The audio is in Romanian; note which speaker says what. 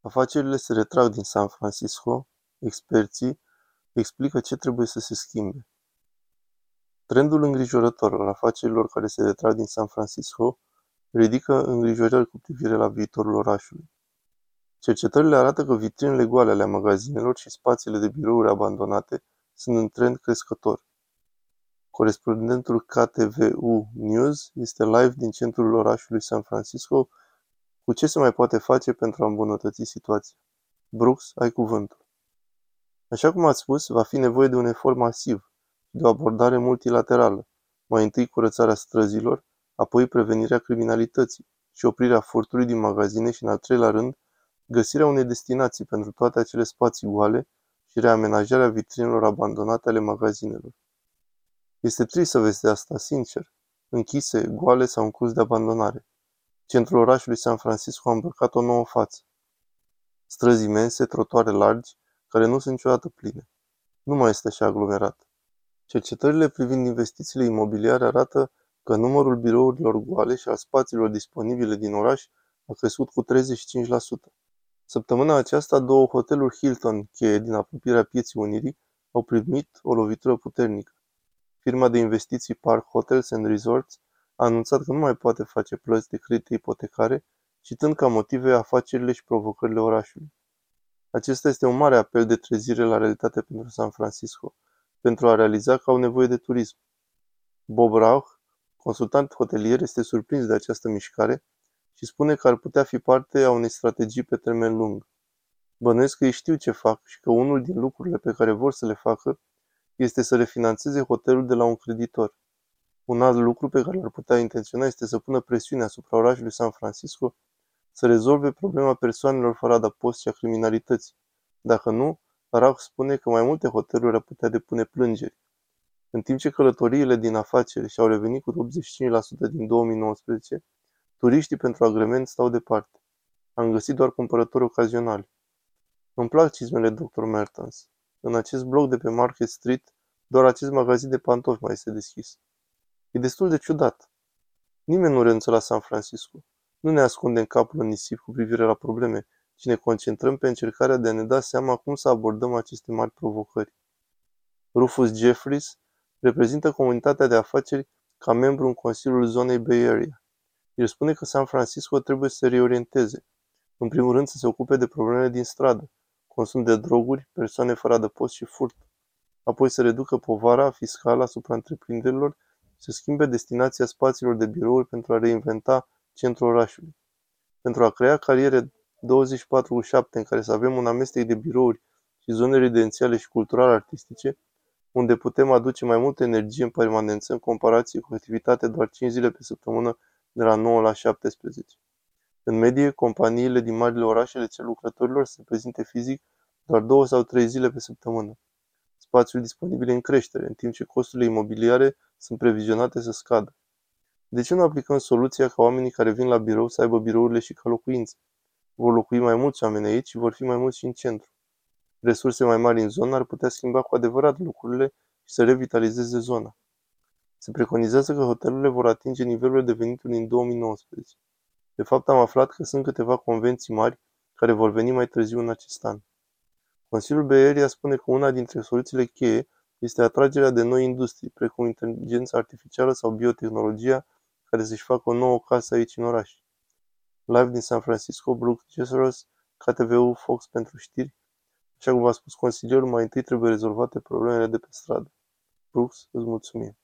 Speaker 1: Afacerile se retrag din San Francisco, experții explică ce trebuie să se schimbe. Trendul îngrijorător al afacerilor care se retrag din San Francisco ridică îngrijorări cu privire la viitorul orașului. Cercetările arată că vitrinele goale ale magazinelor și spațiile de birouri abandonate sunt în trend crescător. Corespondentul KTVU News este live din centrul orașului San Francisco cu ce se mai poate face pentru a îmbunătăți situația. Brooks, ai cuvântul. Așa cum ați spus, va fi nevoie de un efort masiv și de o abordare multilaterală. Mai întâi curățarea străzilor, apoi prevenirea criminalității și oprirea furtului din magazine și, în al treilea rând, găsirea unei destinații pentru toate acele spații goale și reamenajarea vitrinelor abandonate ale magazinelor. Este trist să vezi de asta, sincer. Închise, goale sau în curs de abandonare. Centrul orașului San Francisco a îmbrăcat o nouă față. Străzi imense, trotuare largi, care nu sunt niciodată pline. Nu mai este așa aglomerat. Cercetările privind investițiile imobiliare arată că numărul birourilor goale și al spațiilor disponibile din oraș a crescut cu 35%. Săptămâna aceasta, două hoteluri Hilton cheie din apropierea Pieții Unirii au primit o lovitură puternică. Firma de investiții Park Hotels and Resorts a anunțat că nu mai poate face plăți de credite ipotecare, citând ca motive afacerile și provocările orașului. Acesta este un mare apel de trezire la realitate pentru San Francisco, pentru a realiza că au nevoie de turism. Bob Rauch, consultant hotelier, este surprins de această mișcare și spune că ar putea fi parte a unei strategii pe termen lung. Bănuiesc că ei știu ce fac și că unul din lucrurile pe care vor să le facă este să refinanțeze hotelul de la un creditor. Un alt lucru pe care l-ar putea intenționa este să pună presiune asupra orașului San Francisco să rezolve problema persoanelor fără adăpost și a criminalității. Dacă nu, Rauch spune că mai multe hoteluri ar putea depune plângeri. În timp ce călătoriile din afaceri și-au revenit cu 85% din 2019, turiștii pentru agrement stau departe. Am găsit doar cumpărători ocazionali. Îmi plac cizmele Dr. Mertens. În acest bloc de pe Market Street, doar acest magazin de pantofi mai este deschis. E destul de ciudat. Nimeni nu renunță la San Francisco. Nu ne ascundem capul în nisip cu privire la probleme, ci ne concentrăm pe încercarea de a ne da seama cum să abordăm aceste mari provocări. Rufus Jeffries reprezintă comunitatea de afaceri ca membru în Consiliul Zonei Bay Area. El spune că San Francisco trebuie să se reorienteze. În primul rând să se ocupe de problemele din stradă, consum de droguri, persoane fără adăpost și furt. Apoi să reducă povara fiscală asupra întreprinderilor și să schimbe destinația spațiilor de birouri pentru a reinventa centrul orașului. Pentru a crea cariere 24/7 în care să avem un amestec de birouri și zone rezidențiale și cultural-artistice, unde putem aduce mai multă energie în permanență în comparație cu activitate doar 5 zile pe săptămână de la 9 la 17. În medie, companiile din marile orașe le cer lucrătorilor să se prezinte fizic doar două sau trei zile pe săptămână. Spațiul disponibil în creștere, în timp ce costurile imobiliare sunt previzionate să scadă. De ce nu aplicăm soluția ca oamenii care vin la birou să aibă birourile și ca locuințe? Vor locui mai mulți oameni aici și vor fi mai mulți și în centru. Resurse mai mari în zonă ar putea schimba cu adevărat lucrurile și să revitalizeze zona. Se preconizează că hotelurile vor atinge nivelurile de venituri din 2019. De fapt, am aflat că sunt câteva convenții mari care vor veni mai târziu în acest an. Consiliul Beeria spune că una dintre soluțiile cheie este atragerea de noi industrii, precum inteligența artificială sau biotehnologia, care să-și facă o nouă casă aici în oraș. Live din San Francisco, Brooke Jeseros, KTVU Fox pentru știri. Așa cum v-a spus consilierul, mai întâi trebuie rezolvate problemele de pe stradă. Brooks, îți mulțumim.